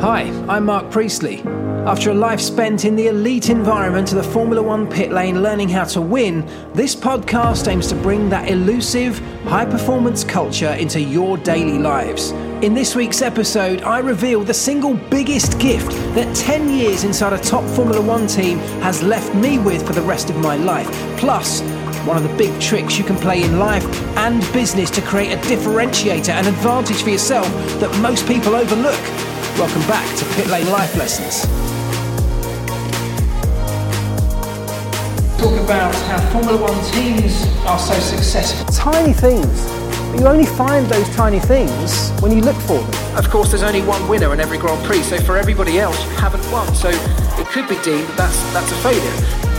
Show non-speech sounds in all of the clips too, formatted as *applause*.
Hi, I'm Mark Priestley. After a life spent in the elite environment of the Formula One pit lane learning how to win, this podcast aims to bring that elusive, high performance culture into your daily lives. In this week's episode, I reveal the single biggest gift that 10 years inside a top Formula One team has left me with for the rest of my life. Plus, one of the big tricks you can play in life and business to create a differentiator and advantage for yourself that most people overlook. Welcome back to Pit Lane Life Lessons. Talk about how Formula One teams are so successful. Tiny things. But you only find those tiny things when you look for them. Of course, there's only one winner in every Grand Prix, so for everybody else, you haven't won. So it could be deemed that that's, that's a failure.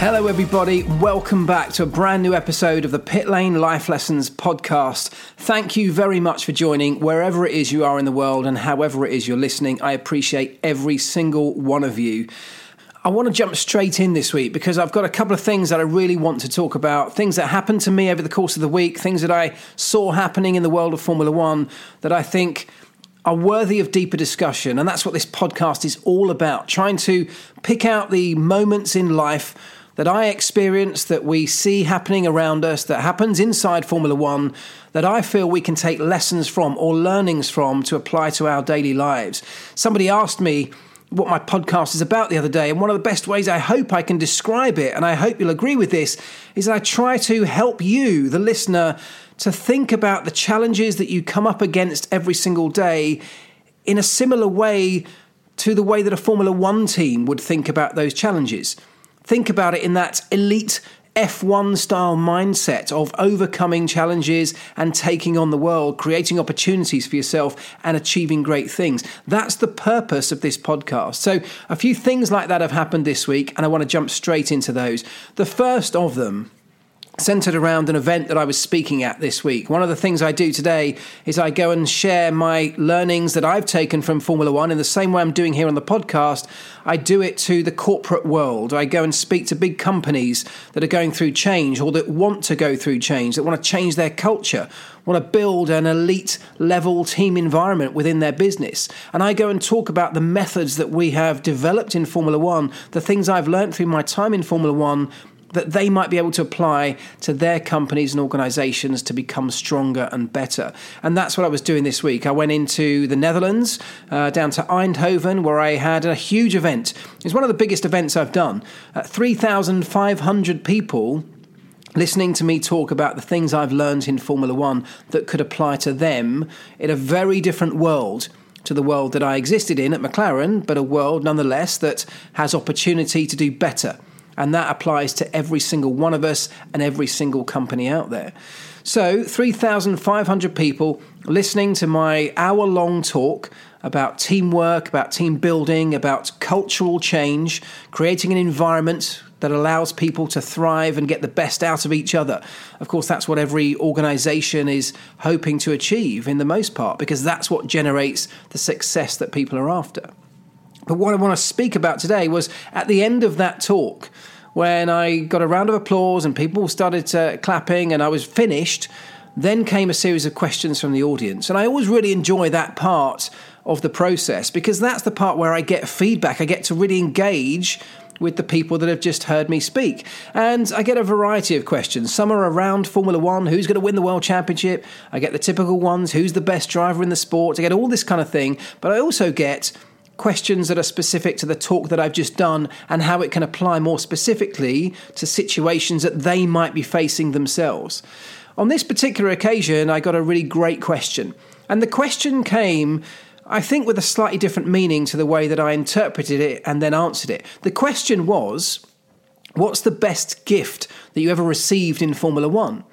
Hello, everybody. Welcome back to a brand new episode of the Pit Lane Life Lessons podcast. Thank you very much for joining wherever it is you are in the world and however it is you're listening. I appreciate every single one of you. I want to jump straight in this week because I've got a couple of things that I really want to talk about. Things that happened to me over the course of the week, things that I saw happening in the world of Formula One that I think are worthy of deeper discussion. And that's what this podcast is all about trying to pick out the moments in life that I experience, that we see happening around us, that happens inside Formula One, that I feel we can take lessons from or learnings from to apply to our daily lives. Somebody asked me what my podcast is about the other day, and one of the best ways I hope I can describe it, and I hope you'll agree with this, is I try to help you, the listener, to think about the challenges that you come up against every single day in a similar way to the way that a Formula One team would think about those challenges. Think about it in that elite F1 style mindset of overcoming challenges and taking on the world, creating opportunities for yourself and achieving great things. That's the purpose of this podcast. So, a few things like that have happened this week, and I want to jump straight into those. The first of them centered around an event that I was speaking at this week. One of the things I do today is I go and share my learnings that I've taken from Formula One in the same way I'm doing here on the podcast. I do it to the corporate world. I go and speak to big companies that are going through change or that want to go through change, that want to change their culture, want to build an elite level team environment within their business. And I go and talk about the methods that we have developed in Formula One, the things I've learned through my time in Formula One that they might be able to apply to their companies and organizations to become stronger and better. And that's what I was doing this week. I went into the Netherlands, uh, down to Eindhoven, where I had a huge event. It's one of the biggest events I've done. Uh, 3,500 people listening to me talk about the things I've learned in Formula One that could apply to them in a very different world to the world that I existed in at McLaren, but a world nonetheless that has opportunity to do better and that applies to every single one of us and every single company out there. So, 3,500 people listening to my hour long talk about teamwork, about team building, about cultural change, creating an environment that allows people to thrive and get the best out of each other. Of course, that's what every organization is hoping to achieve in the most part, because that's what generates the success that people are after. But what I want to speak about today was at the end of that talk, when I got a round of applause and people started uh, clapping and I was finished, then came a series of questions from the audience. And I always really enjoy that part of the process because that's the part where I get feedback. I get to really engage with the people that have just heard me speak. And I get a variety of questions. Some are around Formula One who's going to win the World Championship? I get the typical ones who's the best driver in the sport? I get all this kind of thing. But I also get questions that are specific to the talk that I've just done and how it can apply more specifically to situations that they might be facing themselves. On this particular occasion, I got a really great question. And the question came, I think, with a slightly different meaning to the way that I interpreted it and then answered it. The question was, What's the best gift that you ever received in Formula One?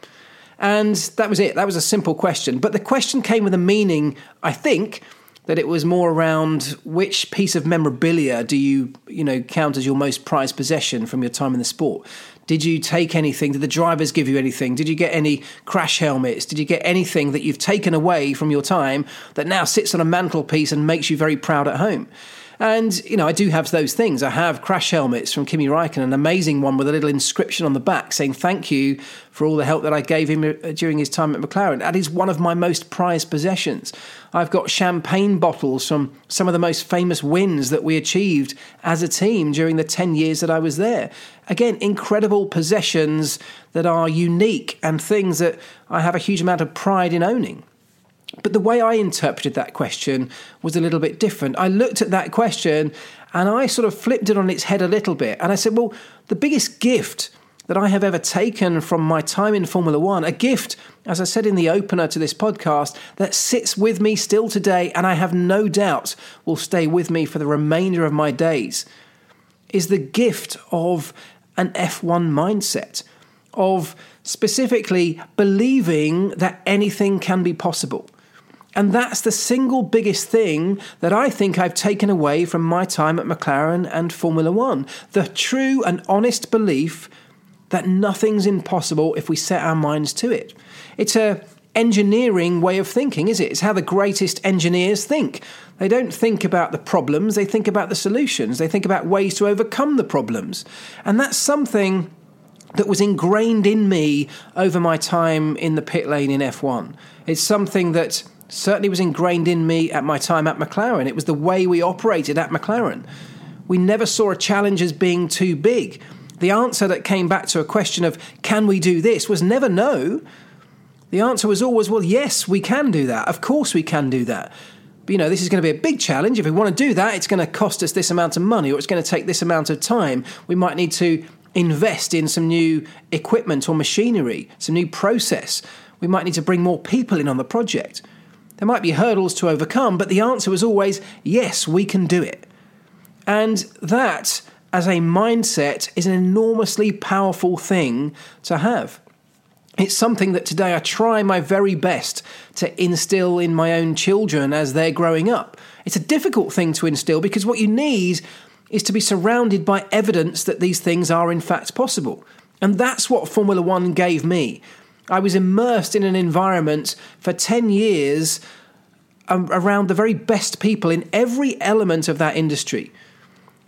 And that was it. That was a simple question. But the question came with a meaning, I think, that it was more around which piece of memorabilia do you you know count as your most prized possession from your time in the sport? Did you take anything? Did the drivers give you anything? Did you get any crash helmets? Did you get anything that you've taken away from your time that now sits on a mantelpiece and makes you very proud at home And, you know, I do have those things. I have crash helmets from Kimi Räikkönen, an amazing one with a little inscription on the back saying thank you for all the help that I gave him uh, during his time at McLaren. That is one of my most prized possessions. I've got champagne bottles from some of the most famous wins that we achieved as a team during the 10 years that I was there. Again, incredible possessions that are unique and things that I have a huge amount of pride in owning. But the way I interpreted that question was a little bit different. I looked at that question and I sort of flipped it on its head a little bit. And I said, well, the biggest gift that I have ever taken from my time in Formula One, a gift, as I said in the opener to this podcast, that sits with me still today and I have no doubt will stay with me for the remainder of my days, is the gift of an F1 mindset, of specifically believing that anything can be possible and that's the single biggest thing that I think I've taken away from my time at McLaren and Formula One the true and honest belief that nothing's impossible if we set our minds to it. It's a engineering way of thinking, is it? It's how the greatest engineers think. They don't think about the problems, they think about the solutions. They think about ways to overcome the problems. And that's something that was ingrained in me over my time in the pit lane in F1. It's something that certainly was ingrained in me at my time at McLaren. It was the way we operated at McLaren. We never saw a challenge as being too big. The answer that came back to a question of, can we do this, was never no. The answer was always, well, yes, we can do that. Of course, we can do that. But, you know, this is going to be a big challenge. If we want to do that, it's going to cost us this amount of money or it's going to take this amount of time. We might need to invest in some new equipment or machinery, some new process. We might need to bring more people in on the project. There might be hurdles to overcome, but the answer was always yes, we can do it. And that, as a mindset, is an enormously powerful thing to have. It's something that today I try my very best to instill in my own children as they're growing up. It's a difficult thing to instill because what you need is to be surrounded by evidence that these things are in fact possible. And that's what Formula One gave me. I was immersed in an environment for 10 years um, around the very best people in every element of that industry.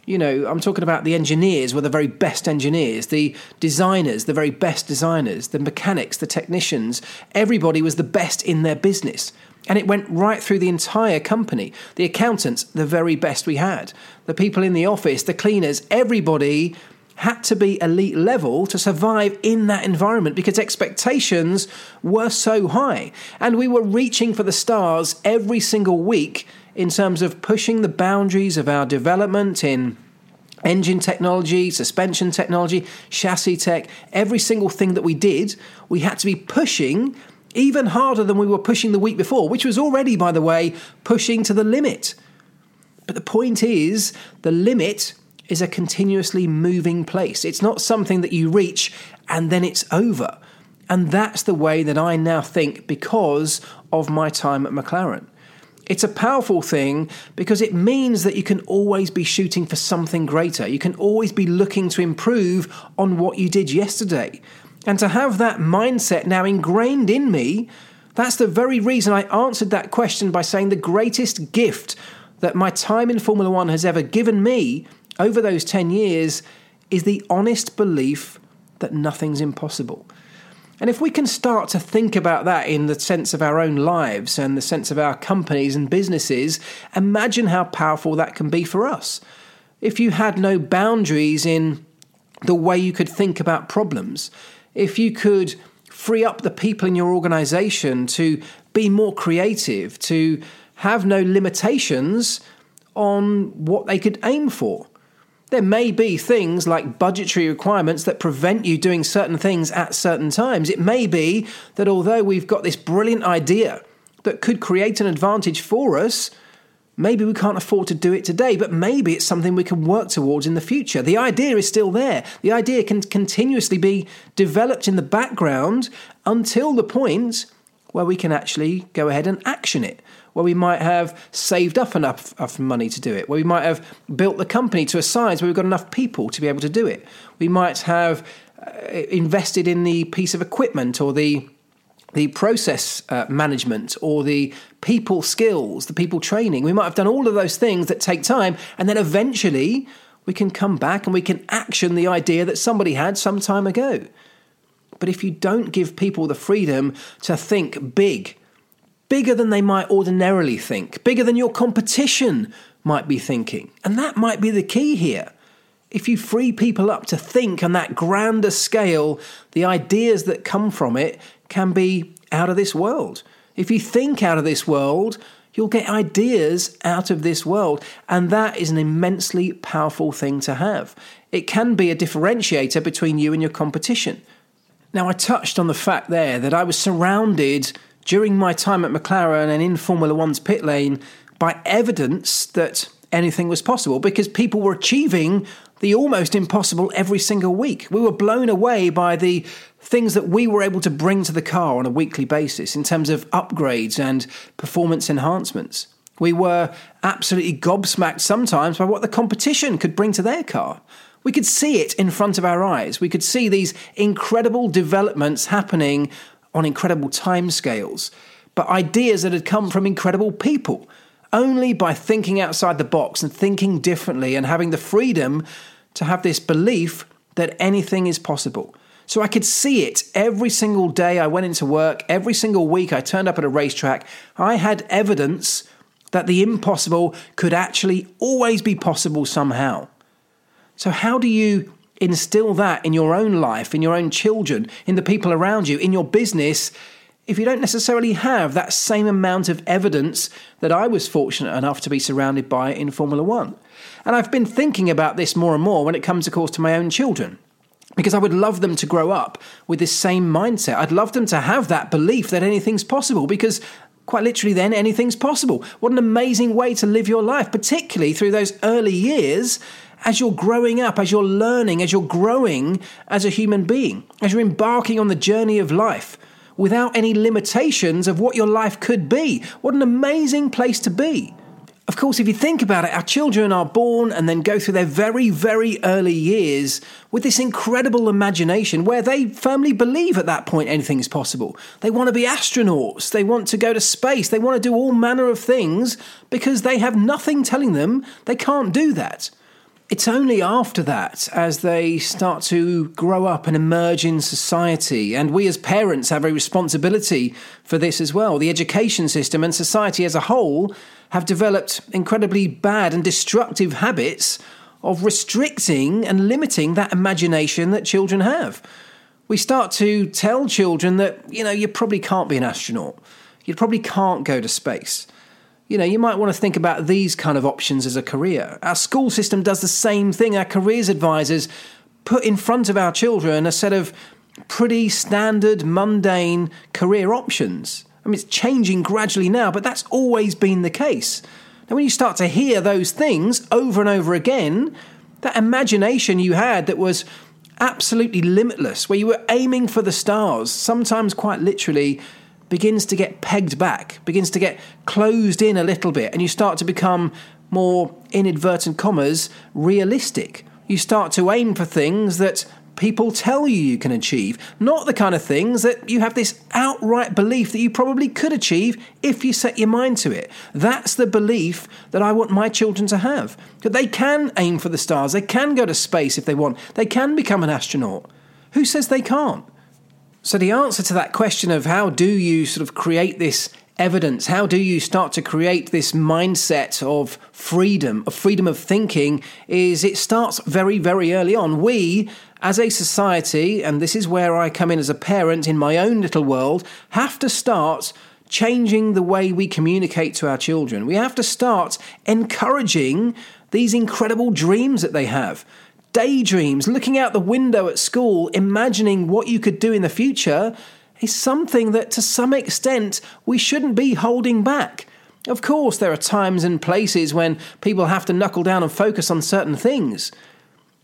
You know, I'm talking about the engineers were the very best engineers, the designers, the very best designers, the mechanics, the technicians. Everybody was the best in their business. And it went right through the entire company. The accountants, the very best we had. The people in the office, the cleaners, everybody had to be elite level to survive in that environment because expectations were so high. And we were reaching for the stars every single week in terms of pushing the boundaries of our development in engine technology, suspension technology, chassis tech, every single thing that we did, we had to be pushing even harder than we were pushing the week before, which was already, by the way, pushing to the limit. But the point is, the limit is a continuously moving place. It's not something that you reach and then it's over. And that's the way that I now think because of my time at McLaren. It's a powerful thing because it means that you can always be shooting for something greater. You can always be looking to improve on what you did yesterday. And to have that mindset now ingrained in me, that's the very reason I answered that question by saying the greatest gift that my time in Formula One has ever given me over those 10 years is the honest belief that nothing's impossible. And if we can start to think about that in the sense of our own lives and the sense of our companies and businesses, imagine how powerful that can be for us. If you had no boundaries in the way you could think about problems, if you could free up the people in your organization to be more creative, to have no limitations on what they could aim for. There may be things like budgetary requirements that prevent you doing certain things at certain times. It may be that although we've got this brilliant idea that could create an advantage for us, maybe we can't afford to do it today, but maybe it's something we can work towards in the future. The idea is still there. The idea can continuously be developed in the background until the point where we can actually go ahead and action it where we might have saved up enough, enough money to do it, where we might have built the company to a size where we've got enough people to be able to do it. We might have uh, invested in the piece of equipment or the the process uh, management or the people skills, the people training. We might have done all of those things that take time, and then eventually we can come back and we can action the idea that somebody had some time ago. But if you don't give people the freedom to think big, bigger than they might ordinarily think, bigger than your competition might be thinking, and that might be the key here. If you free people up to think on that grander scale, the ideas that come from it can be out of this world. If you think out of this world, you'll get ideas out of this world. And that is an immensely powerful thing to have. It can be a differentiator between you and your competition. Now, I touched on the fact there that I was surrounded during my time at McLaren and in Formula One's pit lane by evidence that anything was possible because people were achieving the almost impossible every single week. We were blown away by the things that we were able to bring to the car on a weekly basis in terms of upgrades and performance enhancements. We were absolutely gobsmacked sometimes by what the competition could bring to their car. We could see it in front of our eyes. We could see these incredible developments happening on incredible timescales, but ideas that had come from incredible people only by thinking outside the box and thinking differently and having the freedom to have this belief that anything is possible. So I could see it every single day I went into work, every single week I turned up at a racetrack. I had evidence that the impossible could actually always be possible somehow. So, how do you instill that in your own life, in your own children, in the people around you, in your business? if you don't necessarily have that same amount of evidence that I was fortunate enough to be surrounded by in Formula One. And I've been thinking about this more and more when it comes, of course, to my own children. Because I would love them to grow up with this same mindset. I'd love them to have that belief that anything's possible because quite literally then anything's possible. What an amazing way to live your life, particularly through those early years as you're growing up, as you're learning, as you're growing as a human being, as you're embarking on the journey of life without any limitations of what your life could be. What an amazing place to be. Of course, if you think about it, our children are born and then go through their very, very early years with this incredible imagination where they firmly believe at that point anything is possible. They want to be astronauts, they want to go to space, they want to do all manner of things because they have nothing telling them they can't do that. It's only after that, as they start to grow up and emerge in society, and we as parents have a responsibility for this as well. The education system and society as a whole have developed incredibly bad and destructive habits of restricting and limiting that imagination that children have. We start to tell children that, you know, you probably can't be an astronaut, you probably can't go to space you know, you might want to think about these kind of options as a career. Our school system does the same thing. Our careers advisors put in front of our children a set of pretty standard, mundane career options. I mean, it's changing gradually now, but that's always been the case. Now, when you start to hear those things over and over again, that imagination you had that was absolutely limitless, where you were aiming for the stars, sometimes quite literally, begins to get pegged back, begins to get closed in a little bit, and you start to become more, inadvertent commas, realistic. You start to aim for things that people tell you you can achieve, not the kind of things that you have this outright belief that you probably could achieve if you set your mind to it. That's the belief that I want my children to have. That they can aim for the stars, they can go to space if they want, they can become an astronaut. Who says they can't? So, the answer to that question of how do you sort of create this evidence, how do you start to create this mindset of freedom, of freedom of thinking, is it starts very, very early on. We, as a society, and this is where I come in as a parent in my own little world, have to start changing the way we communicate to our children. We have to start encouraging these incredible dreams that they have daydreams, looking out the window at school, imagining what you could do in the future, is something that to some extent we shouldn't be holding back. Of course, there are times and places when people have to knuckle down and focus on certain things.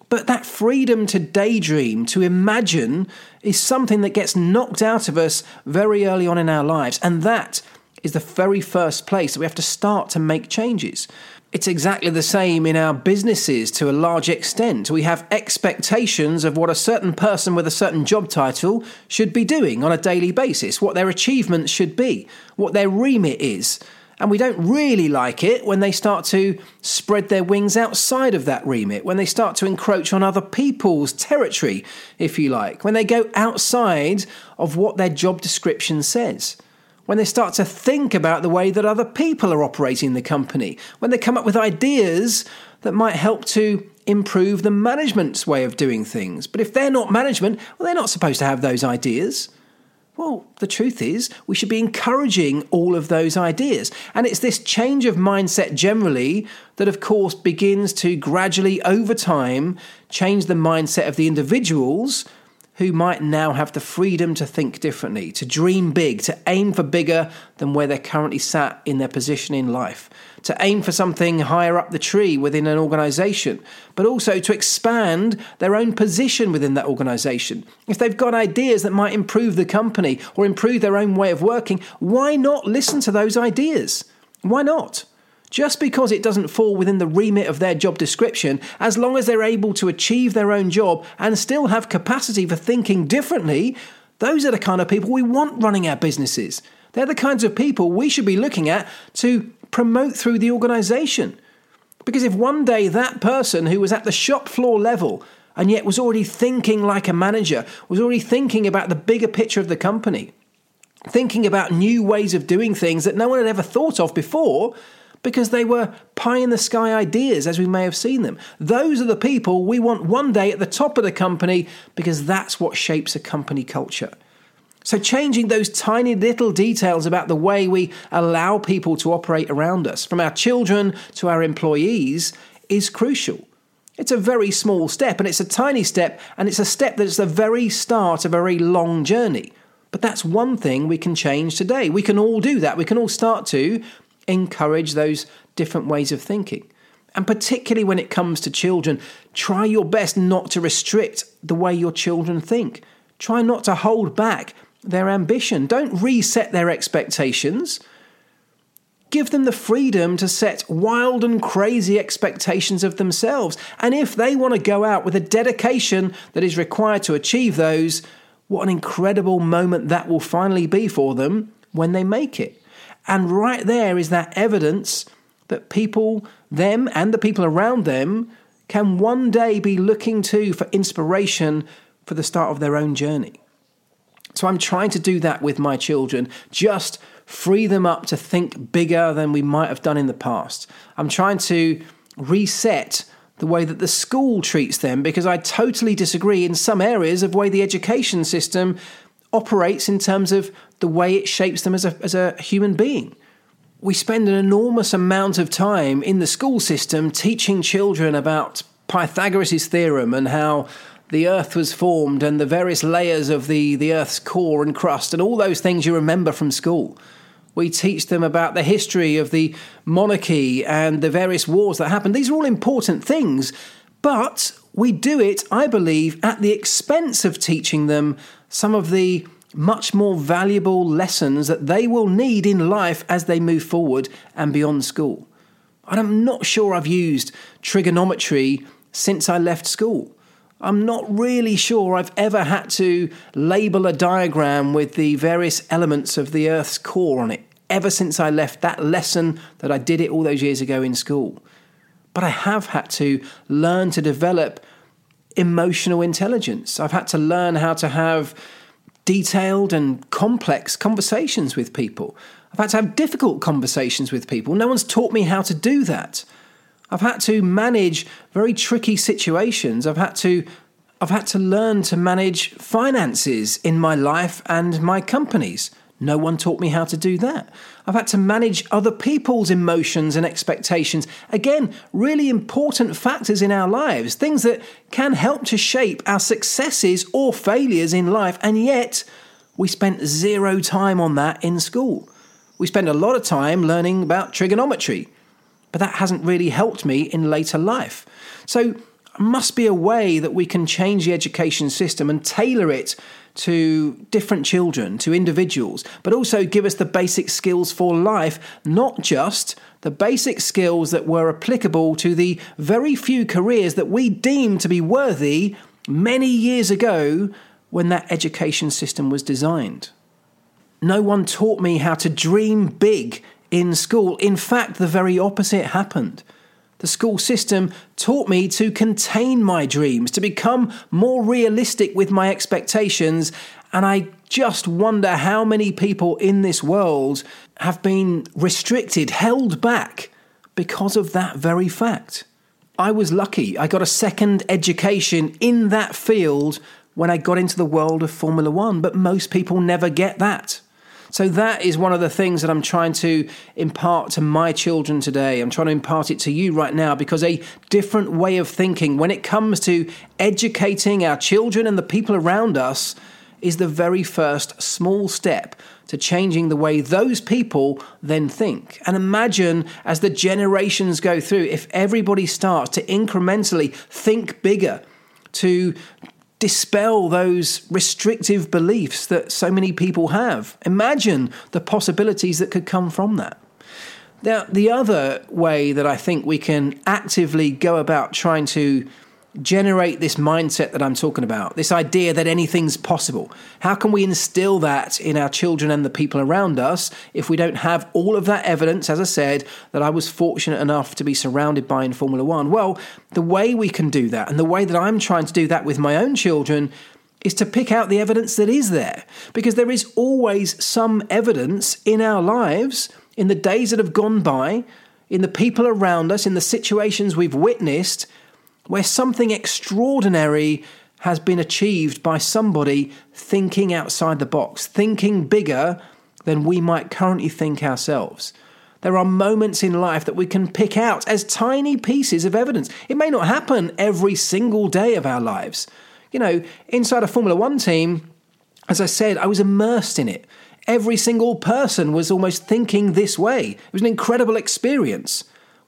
But that freedom to daydream, to imagine, is something that gets knocked out of us very early on in our lives. And that is the very first place that we have to start to make changes. It's exactly the same in our businesses to a large extent. We have expectations of what a certain person with a certain job title should be doing on a daily basis, what their achievements should be, what their remit is. And we don't really like it when they start to spread their wings outside of that remit, when they start to encroach on other people's territory, if you like, when they go outside of what their job description says when they start to think about the way that other people are operating the company, when they come up with ideas that might help to improve the management's way of doing things. But if they're not management, well, they're not supposed to have those ideas. Well, the truth is, we should be encouraging all of those ideas. And it's this change of mindset generally that, of course, begins to gradually, over time, change the mindset of the individuals who might now have the freedom to think differently, to dream big, to aim for bigger than where they're currently sat in their position in life, to aim for something higher up the tree within an organization, but also to expand their own position within that organization. If they've got ideas that might improve the company or improve their own way of working, why not listen to those ideas? Why not? Just because it doesn't fall within the remit of their job description, as long as they're able to achieve their own job and still have capacity for thinking differently, those are the kind of people we want running our businesses. They're the kinds of people we should be looking at to promote through the organization. Because if one day that person who was at the shop floor level and yet was already thinking like a manager, was already thinking about the bigger picture of the company, thinking about new ways of doing things that no one had ever thought of before, because they were pie in the sky ideas as we may have seen them. Those are the people we want one day at the top of the company because that's what shapes a company culture. So, changing those tiny little details about the way we allow people to operate around us, from our children to our employees, is crucial. It's a very small step, and it's a tiny step, and it's a step that's the very start of a very long journey. But that's one thing we can change today. We can all do that. We can all start to encourage those different ways of thinking. And particularly when it comes to children, try your best not to restrict the way your children think. Try not to hold back their ambition. Don't reset their expectations. Give them the freedom to set wild and crazy expectations of themselves. And if they want to go out with a dedication that is required to achieve those, what an incredible moment that will finally be for them when they make it. And right there is that evidence that people, them and the people around them, can one day be looking to for inspiration for the start of their own journey. So I'm trying to do that with my children, just free them up to think bigger than we might have done in the past. I'm trying to reset the way that the school treats them because I totally disagree in some areas of way the education system operates in terms of the way it shapes them as a, as a human being. We spend an enormous amount of time in the school system teaching children about Pythagoras' theorem and how the earth was formed and the various layers of the, the earth's core and crust and all those things you remember from school. We teach them about the history of the monarchy and the various wars that happened. These are all important things, but we do it, I believe, at the expense of teaching them some of the much more valuable lessons that they will need in life as they move forward and beyond school. I'm not sure I've used trigonometry since I left school. I'm not really sure I've ever had to label a diagram with the various elements of the Earth's core on it ever since I left that lesson that I did it all those years ago in school. But I have had to learn to develop emotional intelligence. I've had to learn how to have detailed and complex conversations with people. I've had to have difficult conversations with people. No one's taught me how to do that. I've had to manage very tricky situations. I've had to I've had to learn to manage finances in my life and my companies. No one taught me how to do that. I've had to manage other people's emotions and expectations. Again, really important factors in our lives, things that can help to shape our successes or failures in life, and yet we spent zero time on that in school. We spend a lot of time learning about trigonometry, but that hasn't really helped me in later life. So, must be a way that we can change the education system and tailor it to different children, to individuals, but also give us the basic skills for life, not just the basic skills that were applicable to the very few careers that we deemed to be worthy many years ago when that education system was designed. No one taught me how to dream big in school. In fact, the very opposite happened. The school system taught me to contain my dreams, to become more realistic with my expectations, and I just wonder how many people in this world have been restricted, held back because of that very fact. I was lucky. I got a second education in that field when I got into the world of Formula One, but most people never get that. So that is one of the things that I'm trying to impart to my children today. I'm trying to impart it to you right now because a different way of thinking when it comes to educating our children and the people around us is the very first small step to changing the way those people then think. And imagine as the generations go through, if everybody starts to incrementally think bigger, to dispel those restrictive beliefs that so many people have. Imagine the possibilities that could come from that. Now, the other way that I think we can actively go about trying to generate this mindset that I'm talking about, this idea that anything's possible? How can we instill that in our children and the people around us if we don't have all of that evidence, as I said, that I was fortunate enough to be surrounded by in Formula One? Well, the way we can do that, and the way that I'm trying to do that with my own children, is to pick out the evidence that is there. Because there is always some evidence in our lives, in the days that have gone by, in the people around us, in the situations we've witnessed where something extraordinary has been achieved by somebody thinking outside the box, thinking bigger than we might currently think ourselves. There are moments in life that we can pick out as tiny pieces of evidence. It may not happen every single day of our lives. You know, inside a Formula One team, as I said, I was immersed in it. Every single person was almost thinking this way. It was an incredible experience.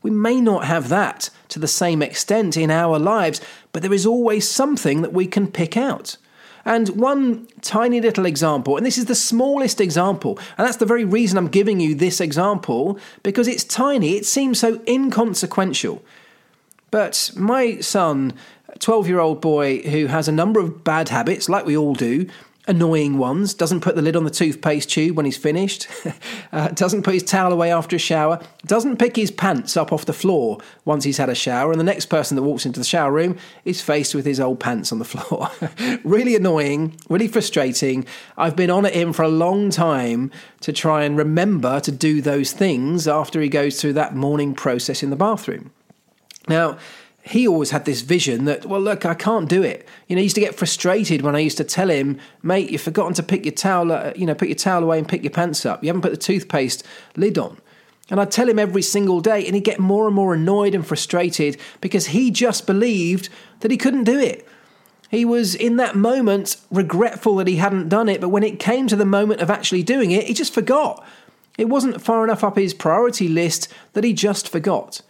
We may not have that to the same extent in our lives, but there is always something that we can pick out. And one tiny little example, and this is the smallest example, and that's the very reason I'm giving you this example, because it's tiny, it seems so inconsequential. But my son, 12 year old boy who has a number of bad habits, like we all do, annoying ones, doesn't put the lid on the toothpaste tube when he's finished, *laughs* uh, doesn't put his towel away after a shower, doesn't pick his pants up off the floor once he's had a shower, and the next person that walks into the shower room is faced with his old pants on the *laughs* floor. *laughs* really annoying, really frustrating. I've been on at him for a long time to try and remember to do those things after he goes through that morning process in the bathroom. Now, he always had this vision that, well, look, I can't do it. You know, he used to get frustrated when I used to tell him, mate, you've forgotten to pick your towel, uh, you know, put your towel away and pick your pants up. You haven't put the toothpaste lid on. And I'd tell him every single day, and he'd get more and more annoyed and frustrated because he just believed that he couldn't do it. He was in that moment regretful that he hadn't done it, but when it came to the moment of actually doing it, he just forgot. It wasn't far enough up his priority list that he just forgot.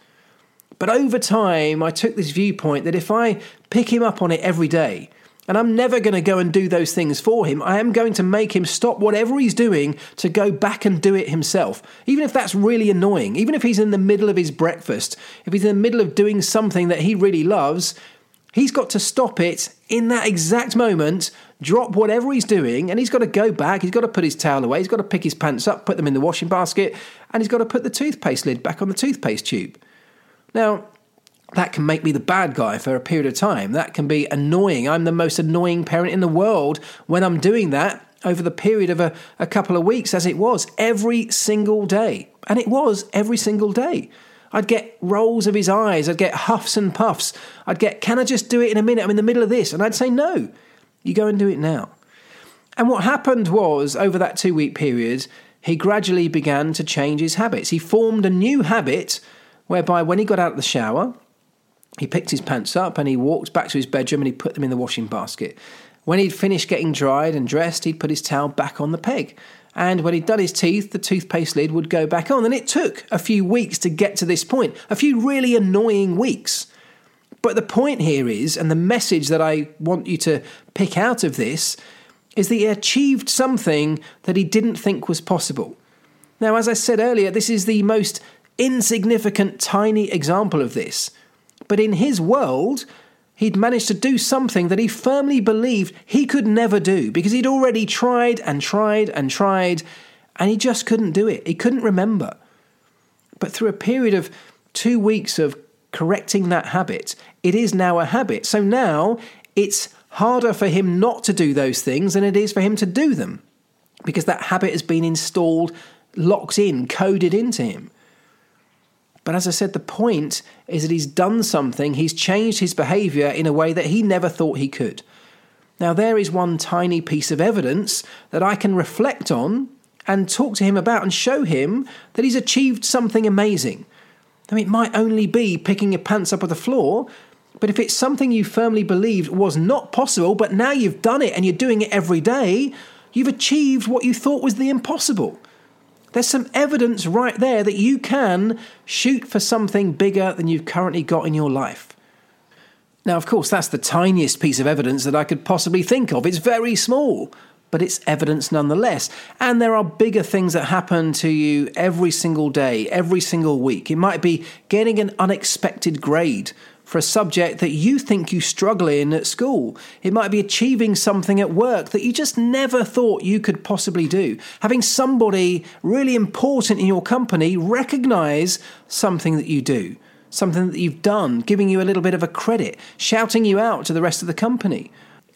But over time, I took this viewpoint that if I pick him up on it every day, and I'm never going to go and do those things for him. I am going to make him stop whatever he's doing to go back and do it himself. Even if that's really annoying, even if he's in the middle of his breakfast, if he's in the middle of doing something that he really loves, he's got to stop it in that exact moment, drop whatever he's doing, and he's got to go back. He's got to put his towel away. He's got to pick his pants up, put them in the washing basket, and he's got to put the toothpaste lid back on the toothpaste tube. Now, that can make me the bad guy for a period of time. That can be annoying. I'm the most annoying parent in the world when I'm doing that over the period of a, a couple of weeks, as it was every single day. And it was every single day. I'd get rolls of his eyes, I'd get huffs and puffs. I'd get, Can I just do it in a minute? I'm in the middle of this. And I'd say, No, you go and do it now. And what happened was, over that two week period, he gradually began to change his habits. He formed a new habit whereby when he got out of the shower, he picked his pants up and he walked back to his bedroom and he put them in the washing basket. When he'd finished getting dried and dressed, he'd put his towel back on the peg. And when he'd done his teeth, the toothpaste lid would go back on. And it took a few weeks to get to this point, a few really annoying weeks. But the point here is, and the message that I want you to pick out of this, is that he achieved something that he didn't think was possible. Now, as I said earlier, this is the most insignificant, tiny example of this. But in his world, he'd managed to do something that he firmly believed he could never do because he'd already tried and tried and tried, and he just couldn't do it. He couldn't remember. But through a period of two weeks of correcting that habit, it is now a habit. So now it's harder for him not to do those things than it is for him to do them because that habit has been installed, locked in, coded into him. But as I said, the point is that he's done something, he's changed his behavior in a way that he never thought he could. Now, there is one tiny piece of evidence that I can reflect on and talk to him about and show him that he's achieved something amazing. I mean, it might only be picking your pants up off the floor, but if it's something you firmly believed was not possible, but now you've done it and you're doing it every day, you've achieved what you thought was the impossible. There's some evidence right there that you can shoot for something bigger than you've currently got in your life. Now, of course, that's the tiniest piece of evidence that I could possibly think of. It's very small but it's evidence nonetheless. And there are bigger things that happen to you every single day, every single week. It might be getting an unexpected grade for a subject that you think you struggle in at school. It might be achieving something at work that you just never thought you could possibly do. Having somebody really important in your company recognize something that you do, something that you've done, giving you a little bit of a credit, shouting you out to the rest of the company.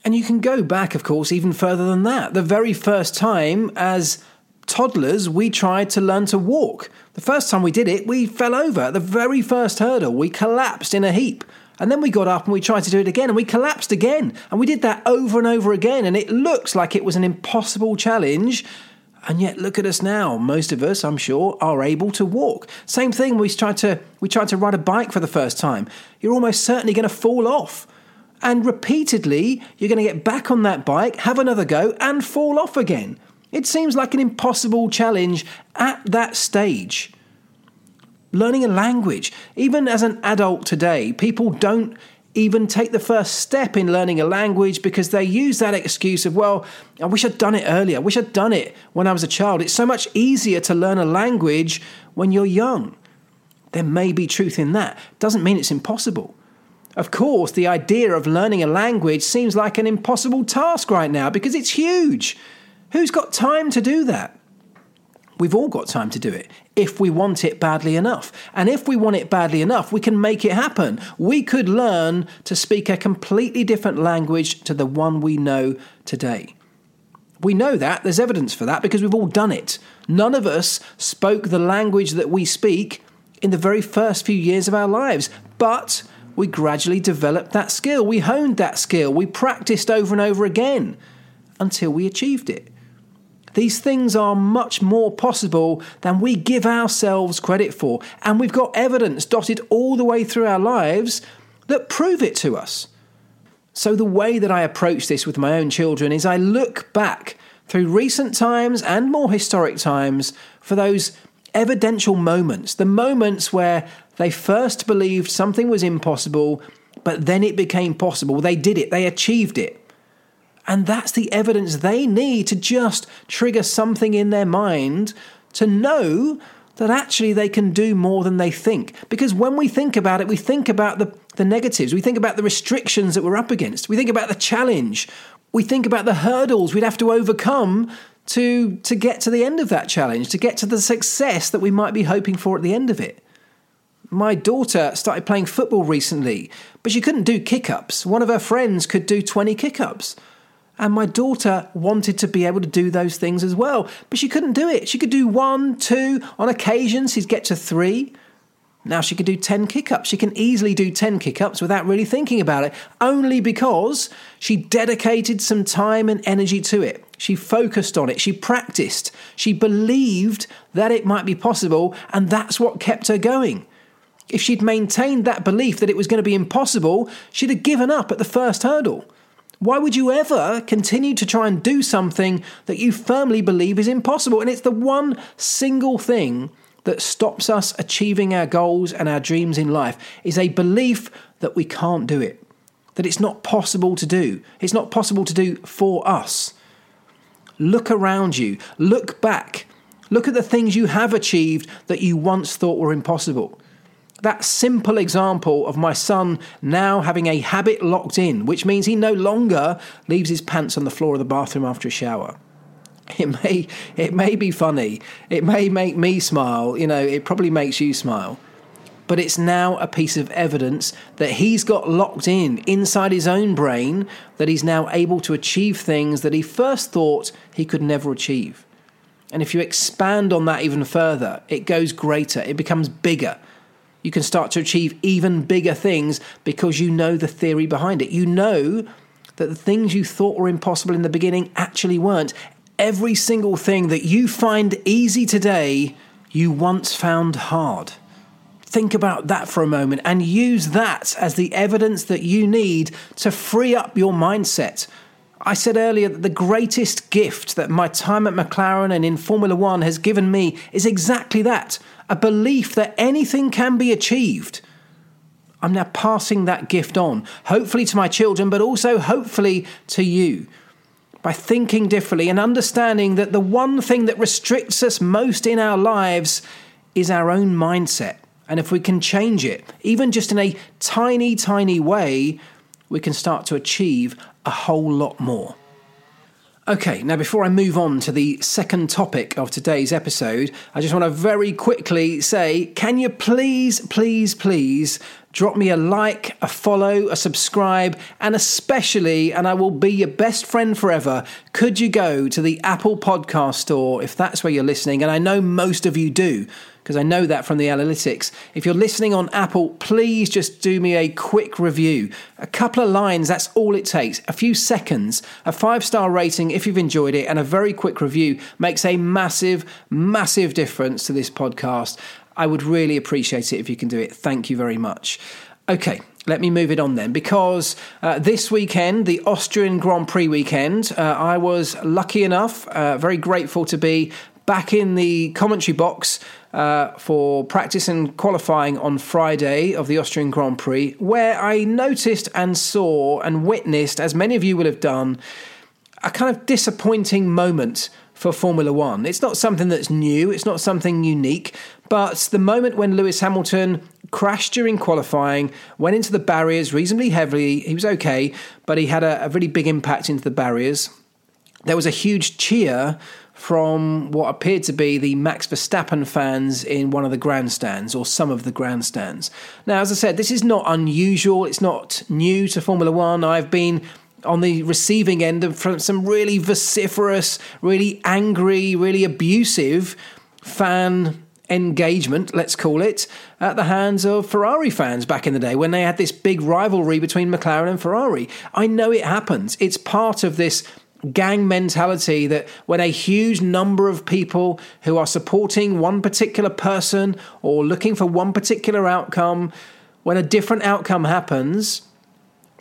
And you can go back, of course, even further than that. The very first time as toddlers, we tried to learn to walk. The first time we did it, we fell over. At the very first hurdle, we collapsed in a heap. And then we got up and we tried to do it again and we collapsed again. And we did that over and over again. And it looks like it was an impossible challenge. And yet look at us now. Most of us, I'm sure, are able to walk. Same thing, we tried to we tried to ride a bike for the first time. You're almost certainly going to fall off. And repeatedly, you're going to get back on that bike, have another go, and fall off again. It seems like an impossible challenge at that stage. Learning a language, even as an adult today, people don't even take the first step in learning a language because they use that excuse of, well, I wish I'd done it earlier. I wish I'd done it when I was a child. It's so much easier to learn a language when you're young. There may be truth in that. Doesn't mean it's impossible. Of course, the idea of learning a language seems like an impossible task right now because it's huge. Who's got time to do that? We've all got time to do it if we want it badly enough. And if we want it badly enough, we can make it happen. We could learn to speak a completely different language to the one we know today. We know that, there's evidence for that because we've all done it. None of us spoke the language that we speak in the very first few years of our lives, but we gradually developed that skill. We honed that skill. We practiced over and over again until we achieved it. These things are much more possible than we give ourselves credit for, and we've got evidence dotted all the way through our lives that prove it to us. So, the way that I approach this with my own children is I look back through recent times and more historic times for those evidential moments, the moments where they first believed something was impossible, but then it became possible. They did it, they achieved it. And that's the evidence they need to just trigger something in their mind to know that actually they can do more than they think. Because when we think about it, we think about the, the negatives, we think about the restrictions that we're up against, we think about the challenge, we think about the hurdles we'd have to overcome to, to get to the end of that challenge, to get to the success that we might be hoping for at the end of it. My daughter started playing football recently, but she couldn't do kick ups. One of her friends could do 20 kick ups. And my daughter wanted to be able to do those things as well, but she couldn't do it. She could do one, two, on occasions, she'd get to three. Now she could do 10 kick ups. She can easily do 10 kick ups without really thinking about it, only because she dedicated some time and energy to it. She focused on it. She practiced. She believed that it might be possible, and that's what kept her going. If she'd maintained that belief that it was going to be impossible, she'd have given up at the first hurdle. Why would you ever continue to try and do something that you firmly believe is impossible? And it's the one single thing that stops us achieving our goals and our dreams in life is a belief that we can't do it, that it's not possible to do. It's not possible to do for us. Look around you, look back, look at the things you have achieved that you once thought were impossible. That simple example of my son now having a habit locked in, which means he no longer leaves his pants on the floor of the bathroom after a shower. It may, it may be funny, it may make me smile, you know, it probably makes you smile but it's now a piece of evidence that he's got locked in inside his own brain that he's now able to achieve things that he first thought he could never achieve. And if you expand on that even further, it goes greater, it becomes bigger. You can start to achieve even bigger things because you know the theory behind it. You know that the things you thought were impossible in the beginning actually weren't. Every single thing that you find easy today, you once found hard. Think about that for a moment and use that as the evidence that you need to free up your mindset. I said earlier that the greatest gift that my time at McLaren and in Formula One has given me is exactly that a belief that anything can be achieved. I'm now passing that gift on, hopefully to my children, but also hopefully to you. By thinking differently and understanding that the one thing that restricts us most in our lives is our own mindset. And if we can change it, even just in a tiny, tiny way, we can start to achieve a whole lot more. Okay, now before I move on to the second topic of today's episode, I just want to very quickly say can you please, please, please drop me a like, a follow, a subscribe, and especially, and I will be your best friend forever, could you go to the Apple Podcast Store if that's where you're listening? And I know most of you do because I know that from the analytics. If you're listening on Apple, please just do me a quick review. A couple of lines, that's all it takes. A few seconds, a five star rating if you've enjoyed it, and a very quick review makes a massive, massive difference to this podcast. I would really appreciate it if you can do it. Thank you very much. Okay, let me move it on then, because uh, this weekend, the Austrian Grand Prix weekend, uh, I was lucky enough, uh, very grateful to be back in the commentary box uh, for practice and qualifying on Friday of the Austrian Grand Prix, where I noticed and saw and witnessed, as many of you will have done, a kind of disappointing moment for Formula One. It's not something that's new, it's not something unique, but the moment when Lewis Hamilton crashed during qualifying, went into the barriers reasonably heavily, he was okay, but he had a, a really big impact into the barriers. There was a huge cheer from what appeared to be the Max Verstappen fans in one of the grandstands or some of the grandstands. Now, as I said, this is not unusual, it's not new to Formula One. I've been on the receiving end of from some really vociferous, really angry, really abusive fan engagement, let's call it, at the hands of Ferrari fans back in the day when they had this big rivalry between McLaren and Ferrari. I know it happens. It's part of this gang mentality that when a huge number of people who are supporting one particular person or looking for one particular outcome, when a different outcome happens,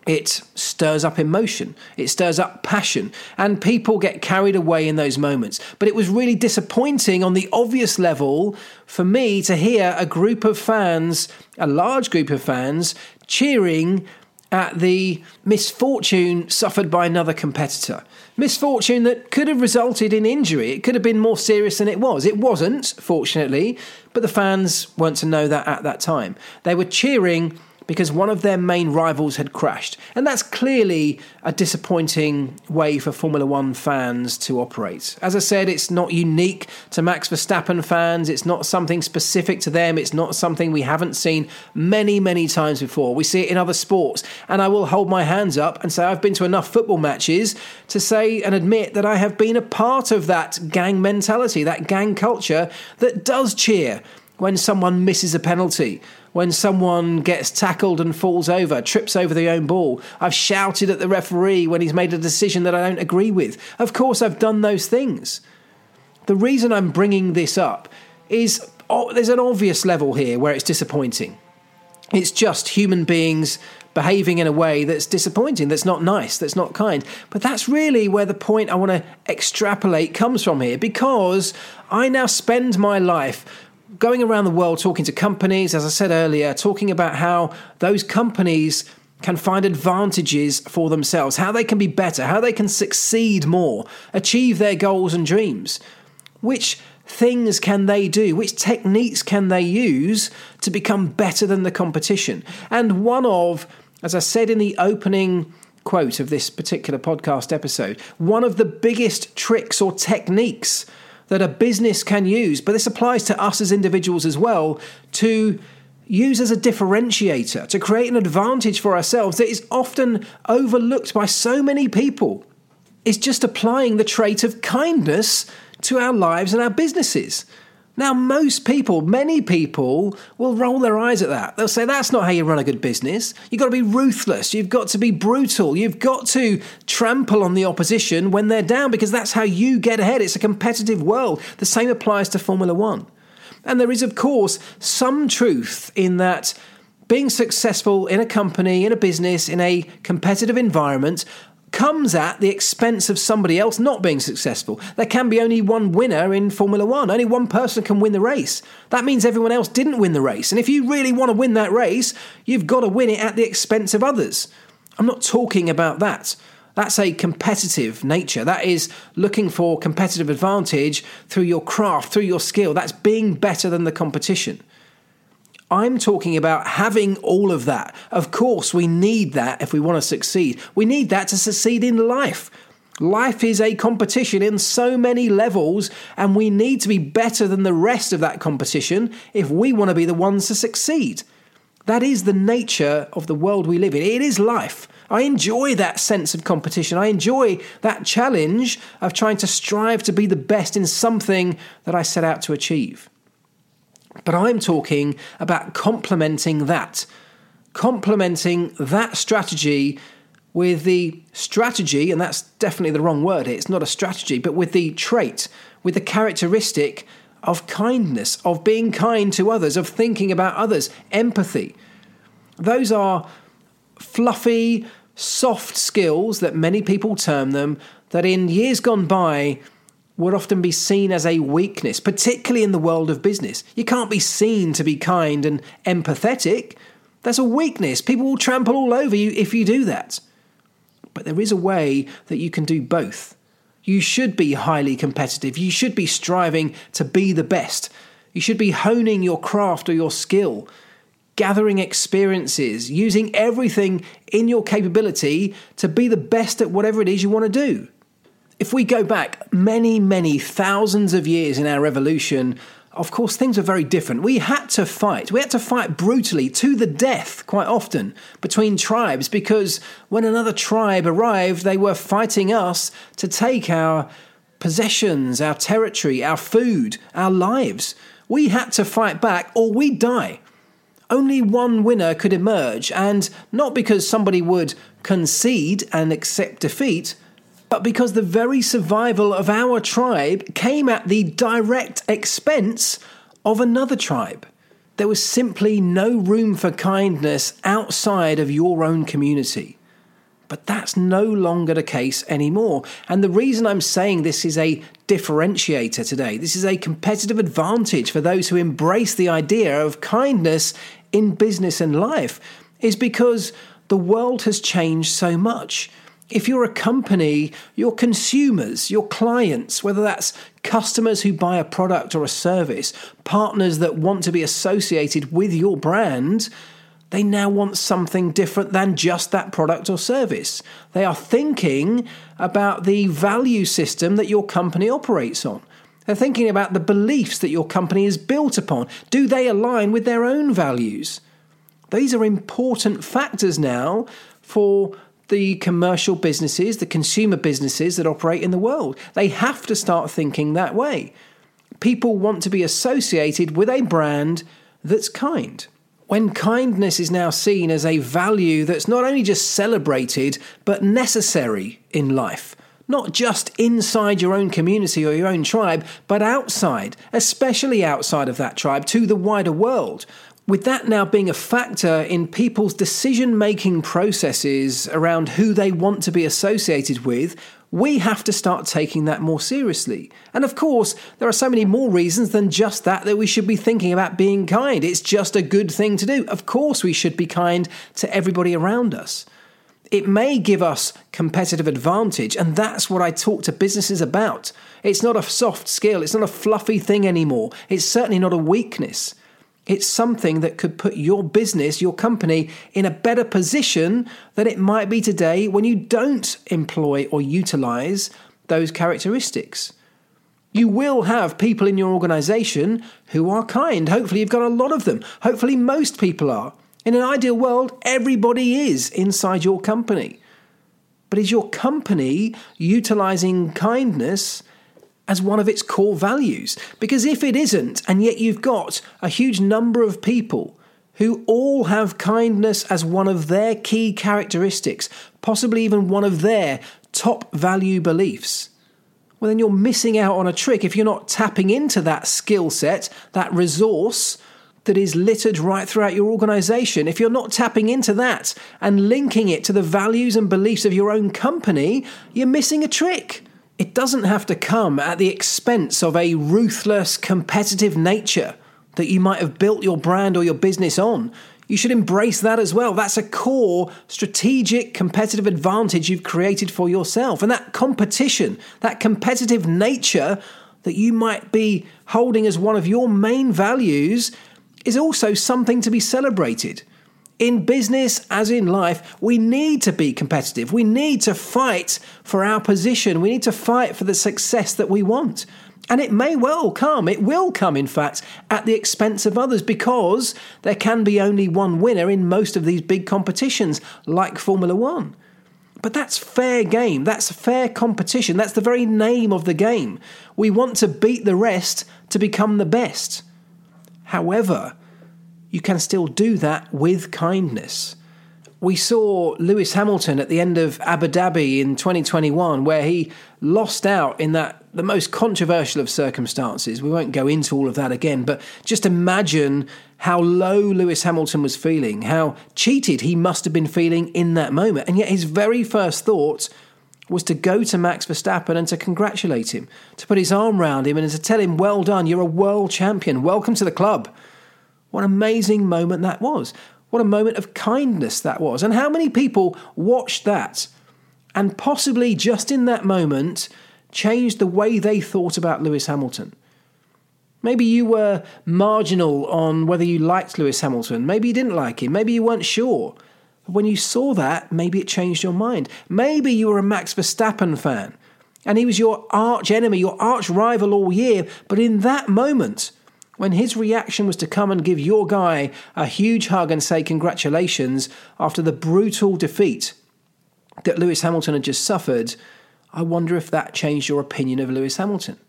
it stirs up emotion, it stirs up passion, and people get carried away in those moments. But it was really disappointing on the obvious level for me to hear a group of fans, a large group of fans, cheering at the misfortune suffered by another competitor misfortune that could have resulted in injury. It could have been more serious than it was. It wasn't, fortunately, but the fans weren't to know that at that time. They were cheering because one of their main rivals had crashed. And that's clearly a disappointing way for Formula One fans to operate. As I said, it's not unique to Max Verstappen fans, it's not something specific to them, it's not something we haven't seen many, many times before. We see it in other sports. And I will hold my hands up and say I've been to enough football matches to say and admit that I have been a part of that gang mentality, that gang culture that does cheer when someone misses a penalty, when someone gets tackled and falls over, trips over their own ball. I've shouted at the referee when he's made a decision that I don't agree with. Of course, I've done those things. The reason I'm bringing this up is oh, there's an obvious level here where it's disappointing. It's just human beings behaving in a way that's disappointing, that's not nice, that's not kind. But that's really where the point I want to extrapolate comes from here because I now spend my life going around the world talking to companies, as I said earlier, talking about how those companies can find advantages for themselves, how they can be better, how they can succeed more, achieve their goals and dreams. Which things can they do? Which techniques can they use to become better than the competition? And one of, as I said in the opening quote of this particular podcast episode, one of the biggest tricks or techniques that a business can use, but this applies to us as individuals as well, to use as a differentiator, to create an advantage for ourselves that is often overlooked by so many people, is just applying the trait of kindness to our lives and our businesses. Now, most people, many people, will roll their eyes at that. They'll say, that's not how you run a good business. You've got to be ruthless. You've got to be brutal. You've got to trample on the opposition when they're down because that's how you get ahead. It's a competitive world. The same applies to Formula One. And there is, of course, some truth in that being successful in a company, in a business, in a competitive environment comes at the expense of somebody else not being successful. There can be only one winner in Formula One, only one person can win the race. That means everyone else didn't win the race. And if you really want to win that race, you've got to win it at the expense of others. I'm not talking about that. That's a competitive nature. That is looking for competitive advantage through your craft, through your skill. That's being better than the competition. I'm talking about having all of that. Of course, we need that if we want to succeed. We need that to succeed in life. Life is a competition in so many levels, and we need to be better than the rest of that competition if we want to be the ones to succeed. That is the nature of the world we live in. It is life. I enjoy that sense of competition. I enjoy that challenge of trying to strive to be the best in something that I set out to achieve. But I'm talking about complementing that, complementing that strategy with the strategy, and that's definitely the wrong word it's not a strategy, but with the trait, with the characteristic of kindness, of being kind to others, of thinking about others, empathy. Those are fluffy, soft skills that many people term them, that in years gone by would often be seen as a weakness, particularly in the world of business. You can't be seen to be kind and empathetic. That's a weakness. People will trample all over you if you do that. But there is a way that you can do both. You should be highly competitive. You should be striving to be the best. You should be honing your craft or your skill, gathering experiences, using everything in your capability to be the best at whatever it is you want to do. If we go back many, many thousands of years in our evolution, of course, things are very different. We had to fight. We had to fight brutally to the death quite often between tribes because when another tribe arrived, they were fighting us to take our possessions, our territory, our food, our lives. We had to fight back or we'd die. Only one winner could emerge, and not because somebody would concede and accept defeat, but because the very survival of our tribe came at the direct expense of another tribe. There was simply no room for kindness outside of your own community. But that's no longer the case anymore. And the reason I'm saying this is a differentiator today, this is a competitive advantage for those who embrace the idea of kindness in business and life, is because the world has changed so much if you're a company, your consumers, your clients, whether that's customers who buy a product or a service, partners that want to be associated with your brand, they now want something different than just that product or service. They are thinking about the value system that your company operates on. They're thinking about the beliefs that your company is built upon. Do they align with their own values? These are important factors now for the commercial businesses, the consumer businesses that operate in the world. They have to start thinking that way. People want to be associated with a brand that's kind. When kindness is now seen as a value that's not only just celebrated, but necessary in life, not just inside your own community or your own tribe, but outside, especially outside of that tribe, to the wider world, with that now being a factor in people's decision making processes around who they want to be associated with, we have to start taking that more seriously. And of course, there are so many more reasons than just that that we should be thinking about being kind. It's just a good thing to do. Of course, we should be kind to everybody around us. It may give us competitive advantage, and that's what I talk to businesses about. It's not a soft skill, it's not a fluffy thing anymore. It's certainly not a weakness. It's something that could put your business, your company, in a better position than it might be today when you don't employ or utilize those characteristics. You will have people in your organization who are kind. Hopefully, you've got a lot of them. Hopefully, most people are. In an ideal world, everybody is inside your company. But is your company utilizing kindness as one of its core values. Because if it isn't, and yet you've got a huge number of people who all have kindness as one of their key characteristics, possibly even one of their top value beliefs, well, then you're missing out on a trick if you're not tapping into that skill set, that resource that is littered right throughout your organization. If you're not tapping into that and linking it to the values and beliefs of your own company, you're missing a trick. It doesn't have to come at the expense of a ruthless, competitive nature that you might have built your brand or your business on. You should embrace that as well. That's a core strategic competitive advantage you've created for yourself. And that competition, that competitive nature that you might be holding as one of your main values, is also something to be celebrated. In business, as in life, we need to be competitive. We need to fight for our position. We need to fight for the success that we want. And it may well come, it will come, in fact, at the expense of others because there can be only one winner in most of these big competitions, like Formula One. But that's fair game, that's fair competition, that's the very name of the game. We want to beat the rest to become the best. However, you can still do that with kindness. We saw Lewis Hamilton at the end of Abu Dhabi in 2021, where he lost out in that the most controversial of circumstances. We won't go into all of that again, but just imagine how low Lewis Hamilton was feeling, how cheated he must have been feeling in that moment. And yet his very first thought was to go to Max Verstappen and to congratulate him, to put his arm round him and to tell him, Well done, you're a world champion, welcome to the club. What an amazing moment that was. What a moment of kindness that was. And how many people watched that and possibly just in that moment changed the way they thought about Lewis Hamilton? Maybe you were marginal on whether you liked Lewis Hamilton. Maybe you didn't like him. Maybe you weren't sure. But when you saw that, maybe it changed your mind. Maybe you were a Max Verstappen fan and he was your arch enemy, your arch rival all year. But in that moment, when his reaction was to come and give your guy a huge hug and say congratulations after the brutal defeat that Lewis Hamilton had just suffered, I wonder if that changed your opinion of Lewis Hamilton.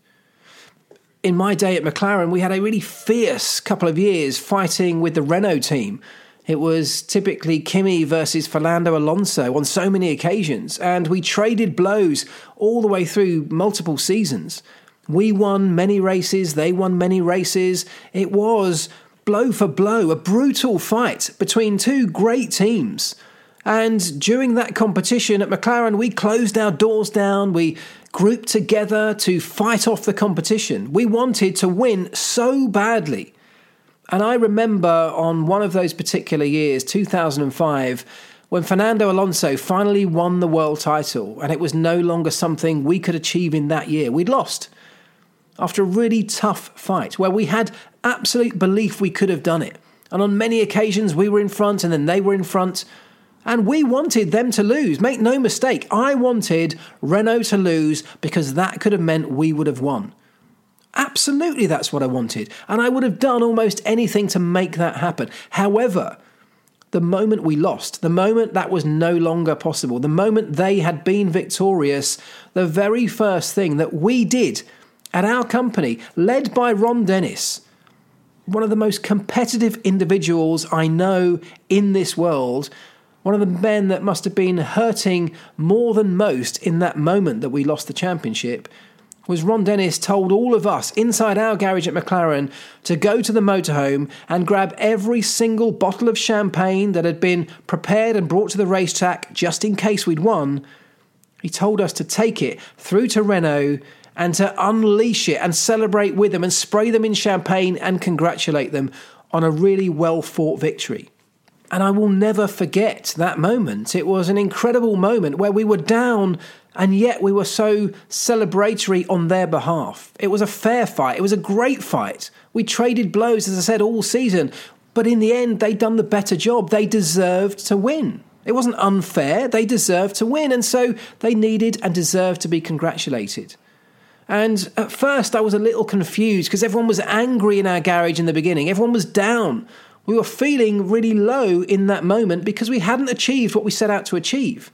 In my day at McLaren, we had a really fierce couple of years fighting with the Renault team. It was typically Kimi versus Fernando Alonso on so many occasions, and we traded blows all the way through multiple seasons. We won many races, they won many races. It was blow for blow, a brutal fight between two great teams. And during that competition at McLaren, we closed our doors down. We grouped together to fight off the competition. We wanted to win so badly. And I remember on one of those particular years, 2005, when Fernando Alonso finally won the world title, and it was no longer something we could achieve in that year. We'd lost after a really tough fight where we had absolute belief we could have done it. And on many occasions, we were in front and then they were in front. And we wanted them to lose. Make no mistake, I wanted Renault to lose because that could have meant we would have won. Absolutely, that's what I wanted. And I would have done almost anything to make that happen. However, the moment we lost, the moment that was no longer possible, the moment they had been victorious, the very first thing that we did at our company, led by Ron Dennis, one of the most competitive individuals I know in this world, one of the men that must have been hurting more than most in that moment that we lost the championship, was Ron Dennis told all of us inside our garage at McLaren to go to the motorhome and grab every single bottle of champagne that had been prepared and brought to the racetrack just in case we'd won. He told us to take it through to Renault and to unleash it and celebrate with them and spray them in champagne and congratulate them on a really well fought victory. And I will never forget that moment. It was an incredible moment where we were down and yet we were so celebratory on their behalf. It was a fair fight. It was a great fight. We traded blows, as I said, all season. But in the end, they'd done the better job. They deserved to win. It wasn't unfair. They deserved to win. And so they needed and deserved to be congratulated. And at first, I was a little confused because everyone was angry in our garage in the beginning. Everyone was down. We were feeling really low in that moment because we hadn't achieved what we set out to achieve.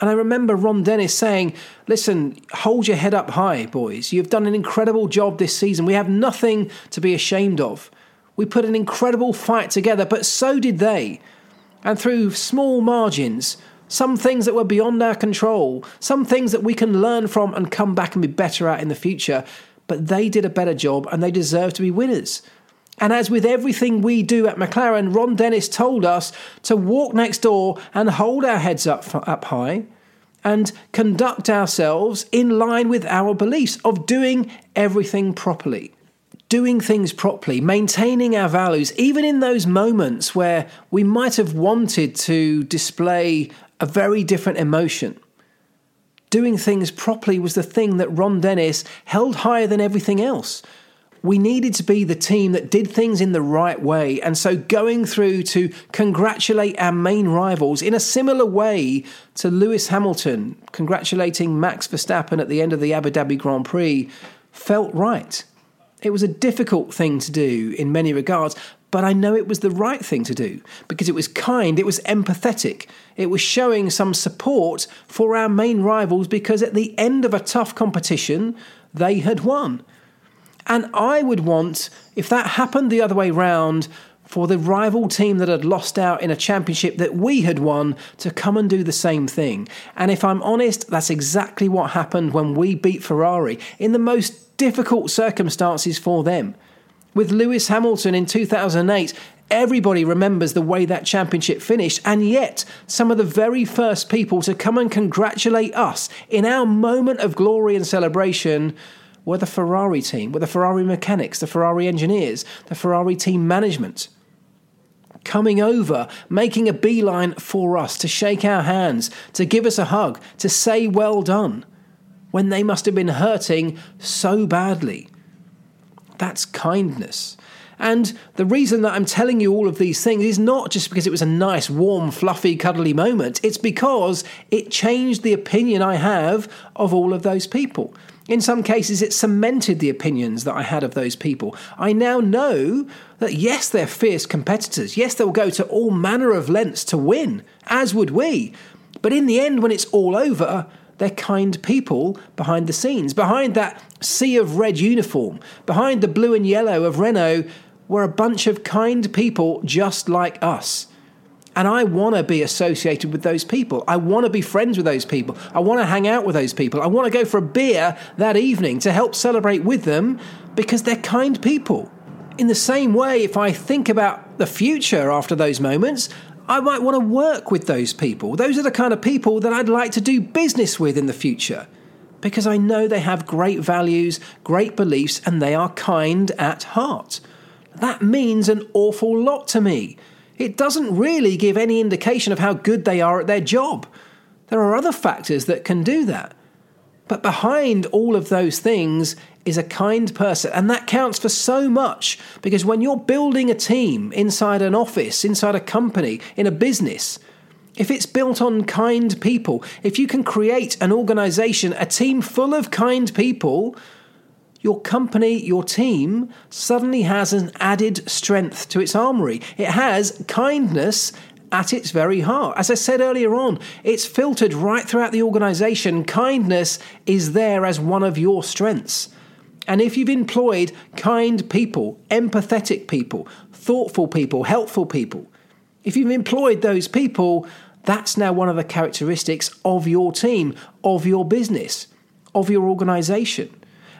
And I remember Ron Dennis saying, Listen, hold your head up high, boys. You've done an incredible job this season. We have nothing to be ashamed of. We put an incredible fight together, but so did they. And through small margins, some things that were beyond our control, some things that we can learn from and come back and be better at in the future, but they did a better job and they deserve to be winners. And as with everything we do at McLaren, Ron Dennis told us to walk next door and hold our heads up, up high and conduct ourselves in line with our beliefs of doing everything properly. Doing things properly, maintaining our values, even in those moments where we might have wanted to display a very different emotion. Doing things properly was the thing that Ron Dennis held higher than everything else we needed to be the team that did things in the right way. And so going through to congratulate our main rivals in a similar way to Lewis Hamilton, congratulating Max Verstappen at the end of the Abu Dhabi Grand Prix, felt right. It was a difficult thing to do in many regards, but I know it was the right thing to do because it was kind, it was empathetic, it was showing some support for our main rivals because at the end of a tough competition, they had won. And I would want, if that happened the other way round, for the rival team that had lost out in a championship that we had won to come and do the same thing. And if I'm honest, that's exactly what happened when we beat Ferrari in the most difficult circumstances for them. With Lewis Hamilton in 2008, everybody remembers the way that championship finished, and yet some of the very first people to come and congratulate us in our moment of glory and celebration were the Ferrari team, were the Ferrari mechanics, the Ferrari engineers, the Ferrari team management. Coming over, making a beeline for us to shake our hands, to give us a hug, to say well done, when they must have been hurting so badly. That's kindness. And the reason that I'm telling you all of these things is not just because it was a nice, warm, fluffy, cuddly moment. It's because it changed the opinion I have of all of those people. In some cases, it cemented the opinions that I had of those people. I now know that yes, they're fierce competitors. Yes, they'll go to all manner of lengths to win, as would we. But in the end, when it's all over, they're kind people behind the scenes. Behind that sea of red uniform, behind the blue and yellow of Renault, were a bunch of kind people just like us. And I want to be associated with those people. I want to be friends with those people. I want to hang out with those people. I want to go for a beer that evening to help celebrate with them because they're kind people. In the same way, if I think about the future after those moments, I might want to work with those people. Those are the kind of people that I'd like to do business with in the future because I know they have great values, great beliefs, and they are kind at heart. That means an awful lot to me it doesn't really give any indication of how good they are at their job. There are other factors that can do that. But behind all of those things is a kind person, and that counts for so much because when you're building a team inside an office, inside a company, in a business, if it's built on kind people, if you can create an organization, a team full of kind people, your company, your team, suddenly has an added strength to its armory. It has kindness at its very heart. As I said earlier on, it's filtered right throughout the organization. Kindness is there as one of your strengths. And if you've employed kind people, empathetic people, thoughtful people, helpful people, if you've employed those people, that's now one of the characteristics of your team, of your business, of your organization.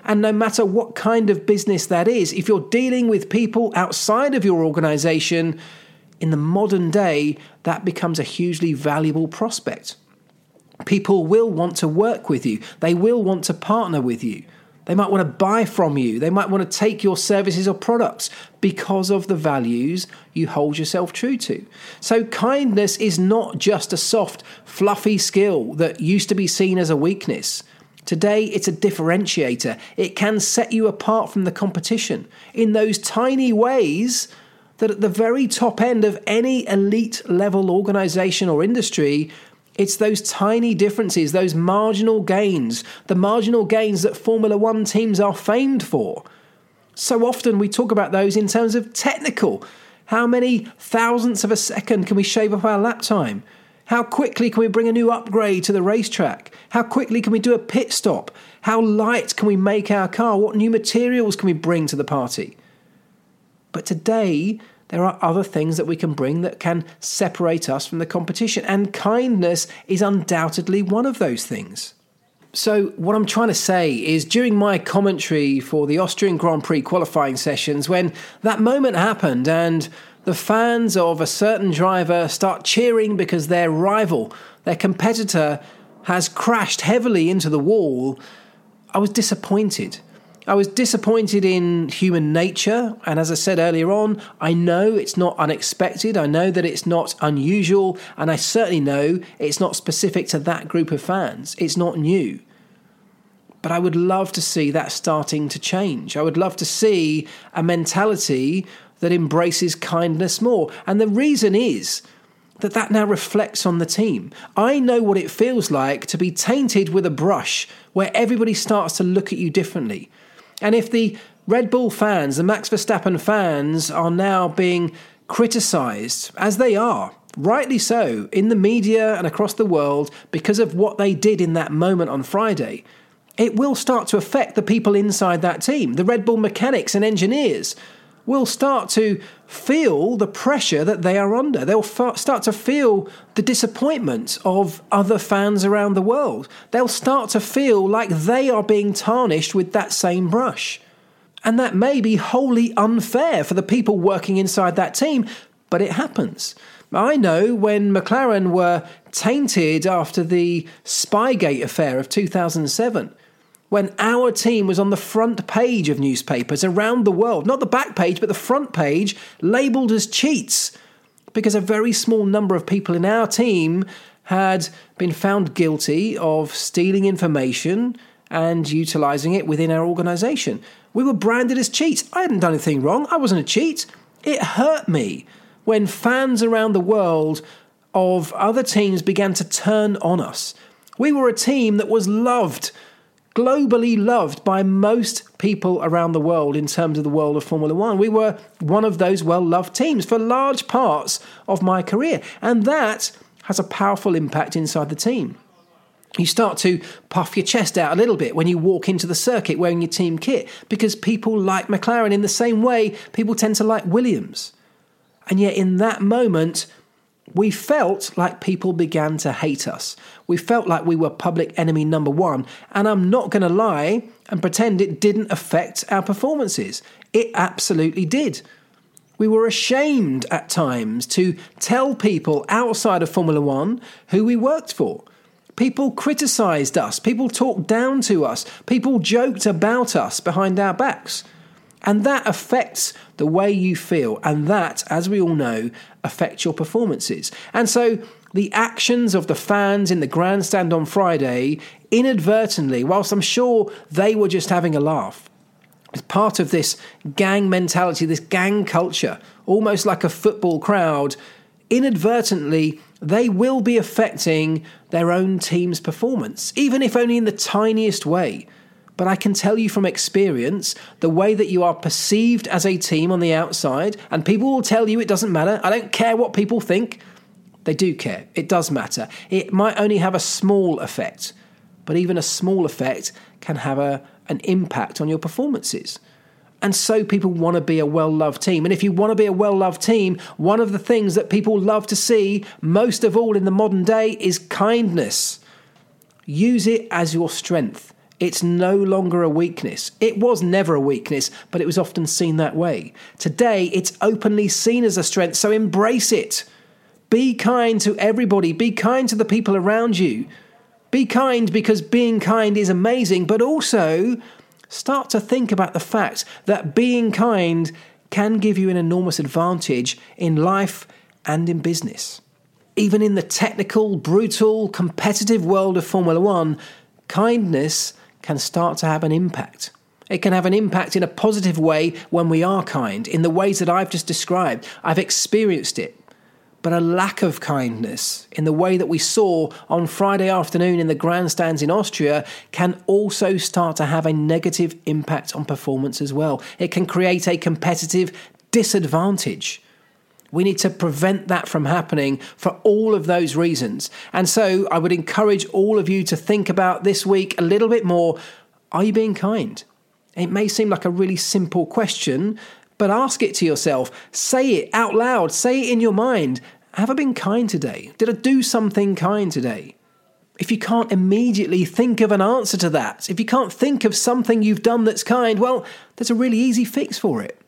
And no matter what kind of business that is, if you're dealing with people outside of your organization, in the modern day, that becomes a hugely valuable prospect. People will want to work with you, they will want to partner with you. They might want to buy from you. They might want to take your services or products because of the values you hold yourself true to. So, kindness is not just a soft, fluffy skill that used to be seen as a weakness. Today, it's a differentiator. It can set you apart from the competition in those tiny ways that at the very top end of any elite level organization or industry, it's those tiny differences, those marginal gains, the marginal gains that Formula One teams are famed for. So often we talk about those in terms of technical. How many thousandths of a second can we shave off our lap time? How quickly can we bring a new upgrade to the racetrack? How quickly can we do a pit stop? How light can we make our car? What new materials can we bring to the party? But today, there are other things that we can bring that can separate us from the competition, and kindness is undoubtedly one of those things. So, what I'm trying to say is during my commentary for the Austrian Grand Prix qualifying sessions, when that moment happened and the fans of a certain driver start cheering because their rival, their competitor, has crashed heavily into the wall, I was disappointed. I was disappointed in human nature, and as I said earlier on, I know it's not unexpected, I know that it's not unusual, and I certainly know it's not specific to that group of fans. It's not new. But I would love to see that starting to change. I would love to see a mentality that embraces kindness more. And the reason is that that now reflects on the team. I know what it feels like to be tainted with a brush where everybody starts to look at you differently. And if the Red Bull fans, the Max Verstappen fans, are now being criticised, as they are, rightly so, in the media and across the world because of what they did in that moment on Friday, it will start to affect the people inside that team, the Red Bull mechanics and engineers will start to feel the pressure that they are under. They'll f- start to feel the disappointment of other fans around the world. They'll start to feel like they are being tarnished with that same brush. And that may be wholly unfair for the people working inside that team, but it happens. I know when McLaren were tainted after the Spygate affair of 2007 when our team was on the front page of newspapers around the world, not the back page, but the front page, labelled as cheats, because a very small number of people in our team had been found guilty of stealing information and utilising it within our organisation. We were branded as cheats. I hadn't done anything wrong, I wasn't a cheat. It hurt me when fans around the world of other teams began to turn on us. We were a team that was loved globally loved by most people around the world in terms of the world of Formula One. We were one of those well loved teams for large parts of my career, and that has a powerful impact inside the team. You start to puff your chest out a little bit when you walk into the circuit wearing your team kit because people like McLaren in the same way people tend to like Williams. And yet, in that moment, we felt like people began to hate us. We felt like we were public enemy number one. And I'm not going to lie and pretend it didn't affect our performances. It absolutely did. We were ashamed at times to tell people outside of Formula One who we worked for. People criticised us, people talked down to us, people joked about us behind our backs. And that affects the way you feel. And that, as we all know, affects your performances. And so the actions of the fans in the grandstand on Friday inadvertently, whilst I'm sure they were just having a laugh, as part of this gang mentality, this gang culture, almost like a football crowd, inadvertently they will be affecting their own team's performance, even if only in the tiniest way. But I can tell you from experience the way that you are perceived as a team on the outside, and people will tell you it doesn't matter. I don't care what people think. They do care. It does matter. It might only have a small effect, but even a small effect can have a, an impact on your performances. And so people want to be a well loved team. And if you want to be a well loved team, one of the things that people love to see, most of all in the modern day, is kindness. Use it as your strength. It's no longer a weakness. It was never a weakness, but it was often seen that way. Today, it's openly seen as a strength, so embrace it. Be kind to everybody, be kind to the people around you. Be kind because being kind is amazing, but also start to think about the fact that being kind can give you an enormous advantage in life and in business. Even in the technical, brutal, competitive world of Formula One, kindness can start to have an impact. It can have an impact in a positive way when we are kind, in the ways that I've just described. I've experienced it. But a lack of kindness, in the way that we saw on Friday afternoon in the grandstands in Austria, can also start to have a negative impact on performance as well. It can create a competitive disadvantage. We need to prevent that from happening for all of those reasons. And so I would encourage all of you to think about this week a little bit more. Are you being kind? It may seem like a really simple question, but ask it to yourself. Say it out loud. Say it in your mind. Have I been kind today? Did I do something kind today? If you can't immediately think of an answer to that, if you can't think of something you've done that's kind, well, there's a really easy fix for it.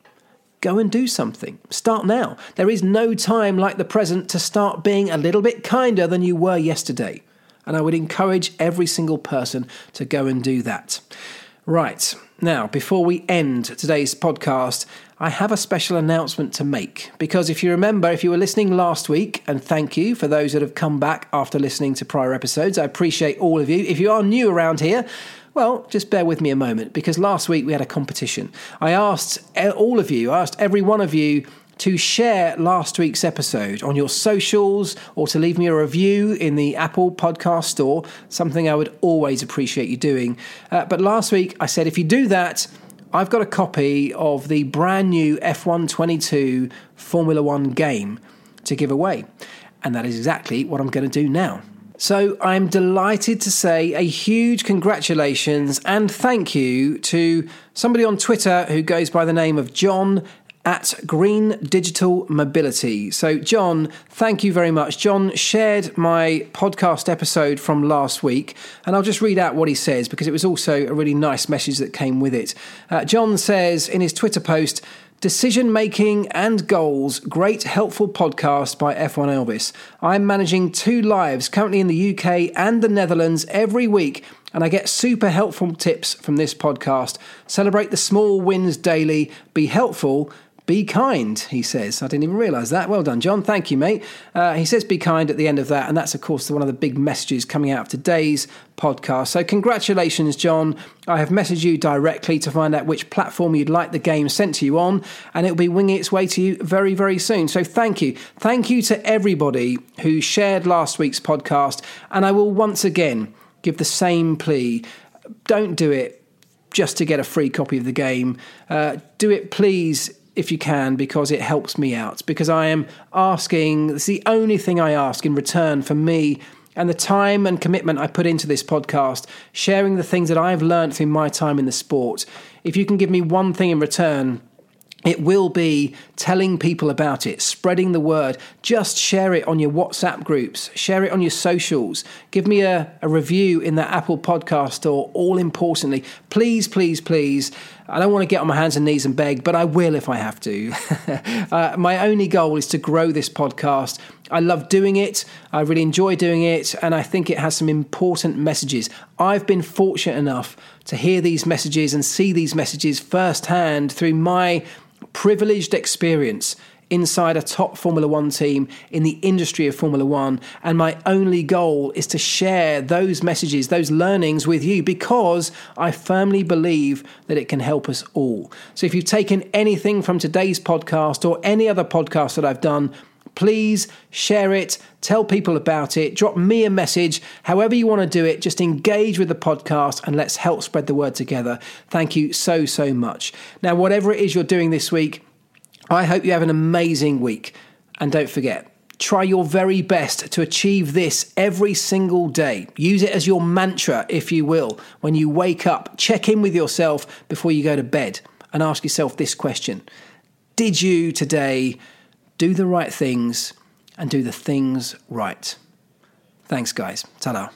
Go and do something. Start now. There is no time like the present to start being a little bit kinder than you were yesterday. And I would encourage every single person to go and do that. Right, now, before we end today's podcast, I have a special announcement to make. Because if you remember, if you were listening last week, and thank you for those that have come back after listening to prior episodes, I appreciate all of you. If you are new around here, well, just bear with me a moment because last week we had a competition. I asked all of you, I asked every one of you to share last week's episode on your socials or to leave me a review in the Apple Podcast Store, something I would always appreciate you doing. Uh, but last week I said if you do that, I've got a copy of the brand new F1 22 Formula One game to give away. And that is exactly what I'm going to do now. So I'm delighted to say a huge congratulations and thank you to somebody on Twitter who goes by the name of John at Green Digital Mobility. So, John, thank you very much. John shared my podcast episode from last week, and I'll just read out what he says because it was also a really nice message that came with it. Uh, John says in his Twitter post, Decision Making and Goals, great helpful podcast by F1 Elvis. I'm managing two lives currently in the UK and the Netherlands every week, and I get super helpful tips from this podcast. Celebrate the small wins daily, be helpful, be kind, he says. I didn't even realise that. Well done, John. Thank you, mate. Uh, he says be kind at the end of that. And that's, of course, one of the big messages coming out of today's podcast. So, congratulations, John. I have messaged you directly to find out which platform you'd like the game sent to you on. And it'll be winging its way to you very, very soon. So, thank you. Thank you to everybody who shared last week's podcast. And I will once again give the same plea don't do it just to get a free copy of the game. Uh, do it, please if you can, because it helps me out. Because I am asking, it's the only thing I ask in return for me and the time and commitment I put into this podcast, sharing the things that I've learned through my time in the sport. If you can give me one thing in return, it will be telling people about it, spreading the word. Just share it on your WhatsApp groups, share it on your socials. Give me a, a review in the Apple podcast or, all importantly, please, please, please. I don't want to get on my hands and knees and beg, but I will if I have to. *laughs* uh, my only goal is to grow this podcast. I love doing it. I really enjoy doing it. And I think it has some important messages. I've been fortunate enough to hear these messages and see these messages firsthand through my privileged experience inside a top Formula One team in the industry of Formula One. And my only goal is to share those messages, those learnings with you because I firmly believe that it can help us all. So if you've taken anything from today's podcast or any other podcast that I've done, please share it, tell people about it, drop me a message, however you want to do it, just engage with the podcast and let's help spread the word together. Thank you so, so much. Now, whatever it is you're doing this week, I hope you have an amazing week. And don't forget, try your very best to achieve this every single day. Use it as your mantra, if you will. When you wake up, check in with yourself before you go to bed and ask yourself this question Did you today do the right things and do the things right? Thanks, guys. Ta